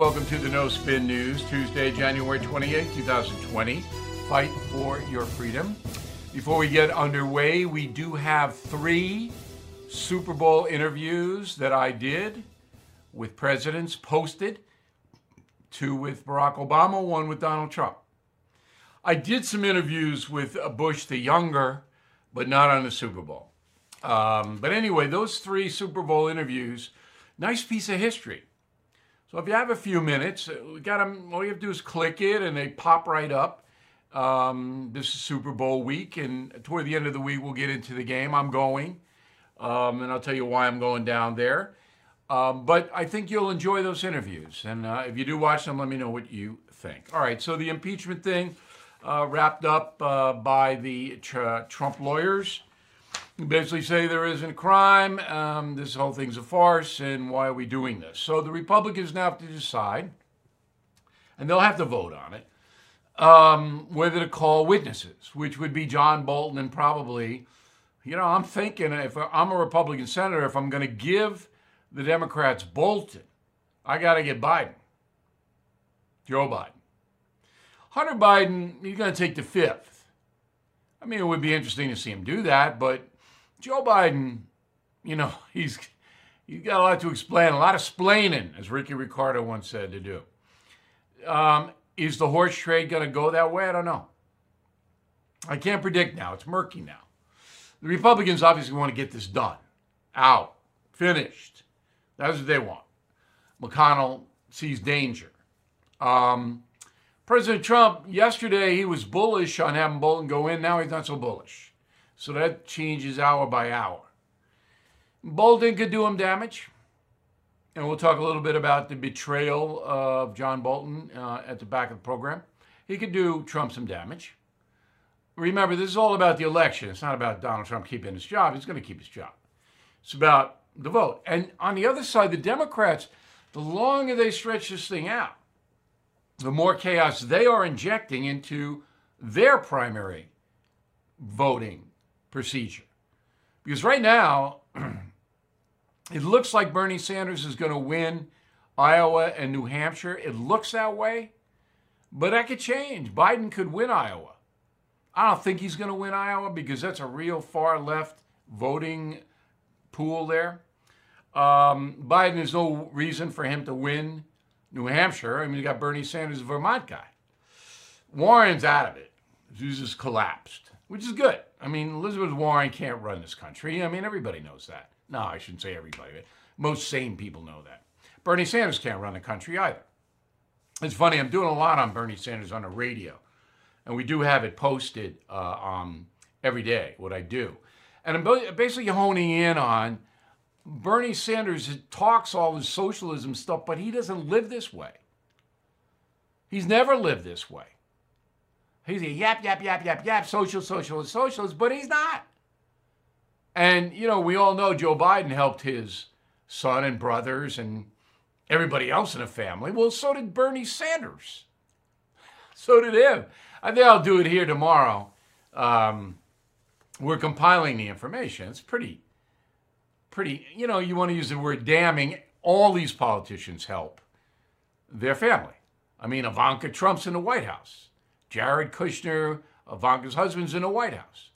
Welcome to the No Spin News, Tuesday, January 28, 2020. Fight for your freedom. Before we get underway, we do have three Super Bowl interviews that I did with presidents posted two with Barack Obama, one with Donald Trump. I did some interviews with Bush the younger, but not on the Super Bowl. Um, but anyway, those three Super Bowl interviews, nice piece of history. So if you have a few minutes, uh, we got them. All you have to do is click it, and they pop right up. Um, this is Super Bowl week, and toward the end of the week, we'll get into the game. I'm going, um, and I'll tell you why I'm going down there. Um, but I think you'll enjoy those interviews, and uh, if you do watch them, let me know what you think. All right, so the impeachment thing uh, wrapped up uh, by the tr- Trump lawyers. Basically, say there isn't a crime. Um, this whole thing's a farce, and why are we doing this? So the Republicans now have to decide, and they'll have to vote on it, um, whether to call witnesses, which would be John Bolton and probably, you know, I'm thinking if I'm a Republican senator, if I'm going to give the Democrats Bolton, I got to get Biden, Joe Biden. Hunter Biden, he's going to take the fifth. I mean, it would be interesting to see him do that, but Joe Biden, you know, he's he's got a lot to explain, a lot of splaining, as Ricky Ricardo once said to do. Um, is the horse trade going to go that way? I don't know. I can't predict now. It's murky now. The Republicans obviously want to get this done, out, finished. That's what they want. McConnell sees danger. Um, President Trump, yesterday he was bullish on having Bolton go in. Now he's not so bullish. So that changes hour by hour. Bolton could do him damage. And we'll talk a little bit about the betrayal of John Bolton uh, at the back of the program. He could do Trump some damage. Remember, this is all about the election. It's not about Donald Trump keeping his job. He's going to keep his job. It's about the vote. And on the other side, the Democrats, the longer they stretch this thing out, the more chaos they are injecting into their primary voting procedure. Because right now, it looks like Bernie Sanders is going to win Iowa and New Hampshire. It looks that way, but that could change. Biden could win Iowa. I don't think he's going to win Iowa because that's a real far left voting pool there. Um, Biden, there's no reason for him to win New Hampshire. I mean, you got Bernie Sanders, Vermont guy. Warren's out of it. He's just collapsed, which is good. I mean, Elizabeth Warren can't run this country. I mean, everybody knows that. No, I shouldn't say everybody. But most sane people know that. Bernie Sanders can't run the country either. It's funny, I'm doing a lot on Bernie Sanders on the radio, and we do have it posted uh, um, every day, what I do. And I'm basically honing in on Bernie Sanders talks all this socialism stuff, but he doesn't live this way. He's never lived this way. He's a yap, yap, yap, yap, yap, social, socialist, socialist, but he's not. And, you know, we all know Joe Biden helped his son and brothers and everybody else in the family. Well, so did Bernie Sanders. So did him. I think I'll do it here tomorrow. Um, we're compiling the information. It's pretty pretty, you know, you want to use the word damning. All these politicians help their family. I mean, Ivanka Trump's in the White House. Jared Kushner, Ivanka's husband's in the White House.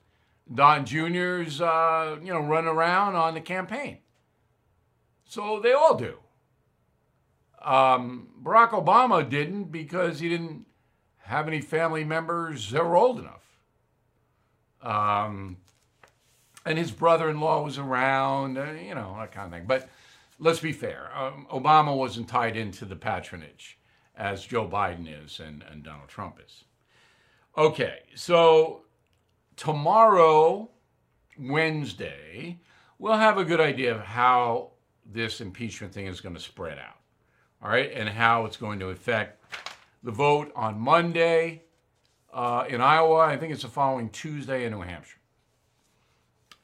Don Jr.'s, uh, you know, run around on the campaign. So they all do. Um, Barack Obama didn't because he didn't have any family members that were old enough. Um, and his brother-in-law was around, uh, you know, that kind of thing. But let's be fair, um, Obama wasn't tied into the patronage as Joe Biden is and, and Donald Trump is. Okay, so tomorrow, Wednesday, we'll have a good idea of how this impeachment thing is going to spread out, all right, and how it's going to affect the vote on Monday uh, in Iowa. I think it's the following Tuesday in New Hampshire.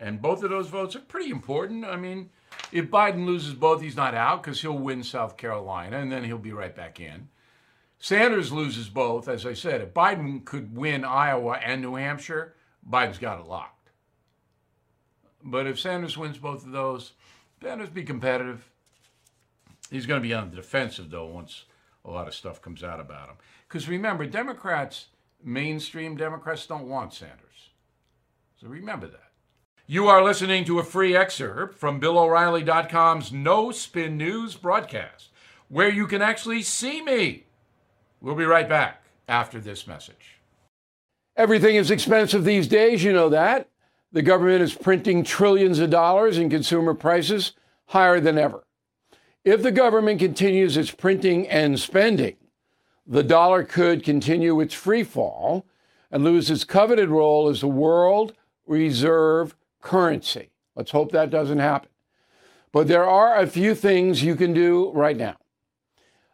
And both of those votes are pretty important. I mean, if Biden loses both, he's not out because he'll win South Carolina and then he'll be right back in. Sanders loses both, as I said. If Biden could win Iowa and New Hampshire, Biden's got it locked. But if Sanders wins both of those, Sanders be competitive. He's going to be on the defensive, though, once a lot of stuff comes out about him. Because remember, Democrats, mainstream Democrats, don't want Sanders. So remember that. You are listening to a free excerpt from BillO'Reilly.com's No Spin News broadcast, where you can actually see me. We'll be right back after this message. Everything is expensive these days, you know that. The government is printing trillions of dollars and consumer prices higher than ever. If the government continues its printing and spending, the dollar could continue its free fall and lose its coveted role as the world reserve currency. Let's hope that doesn't happen. But there are a few things you can do right now.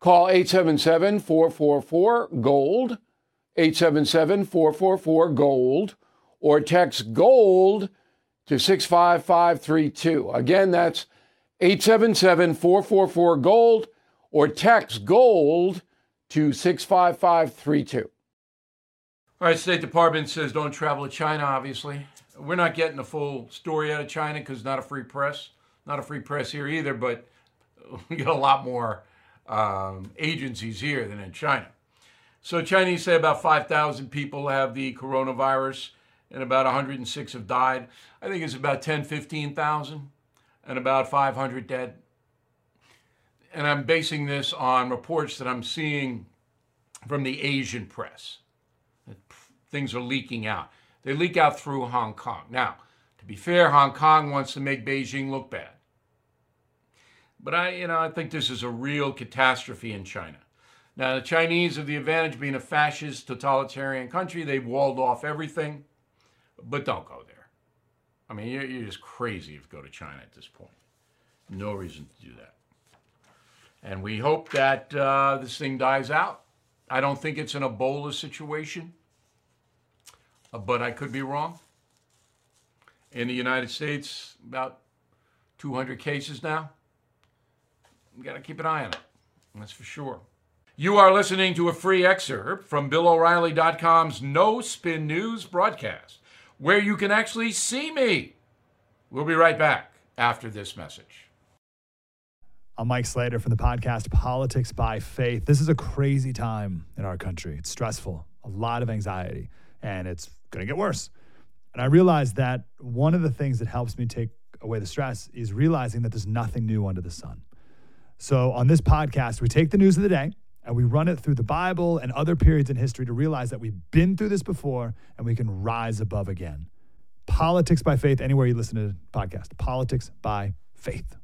Call 877 444 GOLD, 877 444 GOLD, or text GOLD to 65532. Again, that's 877 444 GOLD, or text GOLD to 65532. All right, State Department says don't travel to China, obviously. We're not getting the full story out of China because not a free press. Not a free press here either, but we got a lot more um, agencies here than in China. So Chinese say about 5,000 people have the coronavirus and about 106 have died. I think it's about 10, 15,000 and about 500 dead. And I'm basing this on reports that I'm seeing from the Asian press things are leaking out. They leak out through Hong Kong. Now, to be fair, Hong Kong wants to make Beijing look bad. But I, you know, I think this is a real catastrophe in China. Now, the Chinese have the advantage being a fascist, totalitarian country. They've walled off everything, but don't go there. I mean, you're, you're just crazy if you go to China at this point. No reason to do that. And we hope that uh, this thing dies out. I don't think it's an Ebola situation. Uh, but I could be wrong. In the United States, about 200 cases now. We got to keep an eye on it. That's for sure. You are listening to a free excerpt from BillO'Reilly.com's No Spin News broadcast, where you can actually see me. We'll be right back after this message. I'm Mike Slater from the podcast Politics by Faith. This is a crazy time in our country. It's stressful, a lot of anxiety, and it's going to get worse. And I realized that one of the things that helps me take away the stress is realizing that there's nothing new under the sun. So on this podcast, we take the news of the day and we run it through the Bible and other periods in history to realize that we've been through this before and we can rise above again. Politics by faith, anywhere you listen to the podcast. Politics by faith.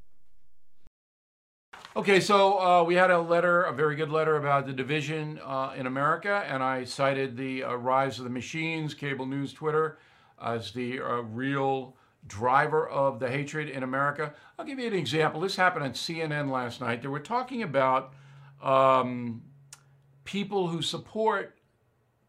Okay, so uh, we had a letter, a very good letter about the division uh, in America, and I cited the uh, rise of the machines, cable news, Twitter, as the uh, real driver of the hatred in America. I'll give you an example. This happened on CNN last night. They were talking about um, people who support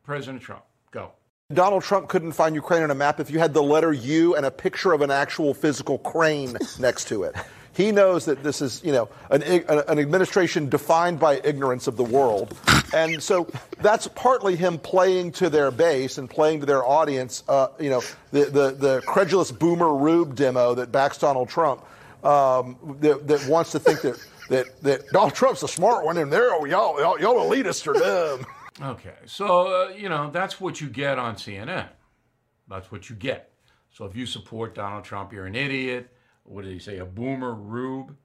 President Trump. Go. Donald Trump couldn't find Ukraine on a map if you had the letter U and a picture of an actual physical crane next to it. He knows that this is, you know, an, an administration defined by ignorance of the world. And so that's partly him playing to their base and playing to their audience, uh, you know, the, the, the credulous boomer rube demo that backs Donald Trump, um, that, that wants to think that, that, that Donald Trump's the smart one and they're, oh, y'all, y'all, y'all elitists are dumb. Okay, so, uh, you know, that's what you get on CNN. That's what you get. So if you support Donald Trump, you're an idiot what did he say, a boomer rube.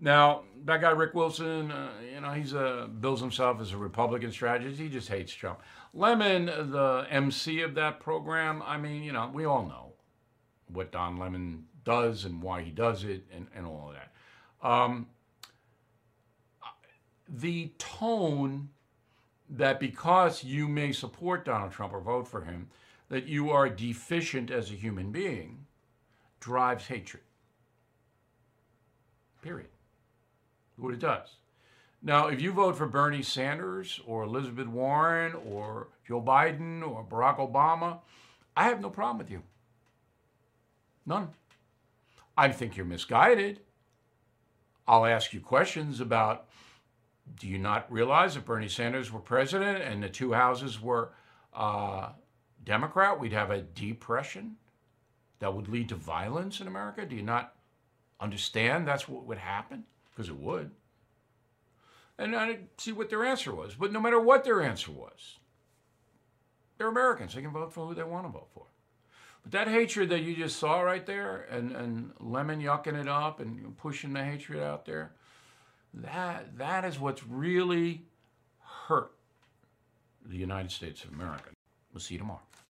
Now, that guy Rick Wilson, uh, you know, he's a bills himself as a Republican strategist. He just hates Trump. Lemon, the MC of that program, I mean, you know, we all know what Don Lemon does and why he does it and, and all of that. Um, the tone that because you may support Donald Trump or vote for him, that you are deficient as a human being drives hatred. Period. What it does. Now, if you vote for Bernie Sanders or Elizabeth Warren or Joe Biden or Barack Obama, I have no problem with you. None. I think you're misguided. I'll ask you questions about do you not realize if Bernie Sanders were president and the two houses were uh, Democrat, we'd have a depression that would lead to violence in America? Do you not understand that's what would happen? Because it would. And I didn't see what their answer was. But no matter what their answer was, they're Americans. They can vote for who they want to vote for. But that hatred that you just saw right there, and, and Lemon yucking it up and pushing the hatred out there, that that is what's really hurt the United States of America. We'll see you tomorrow.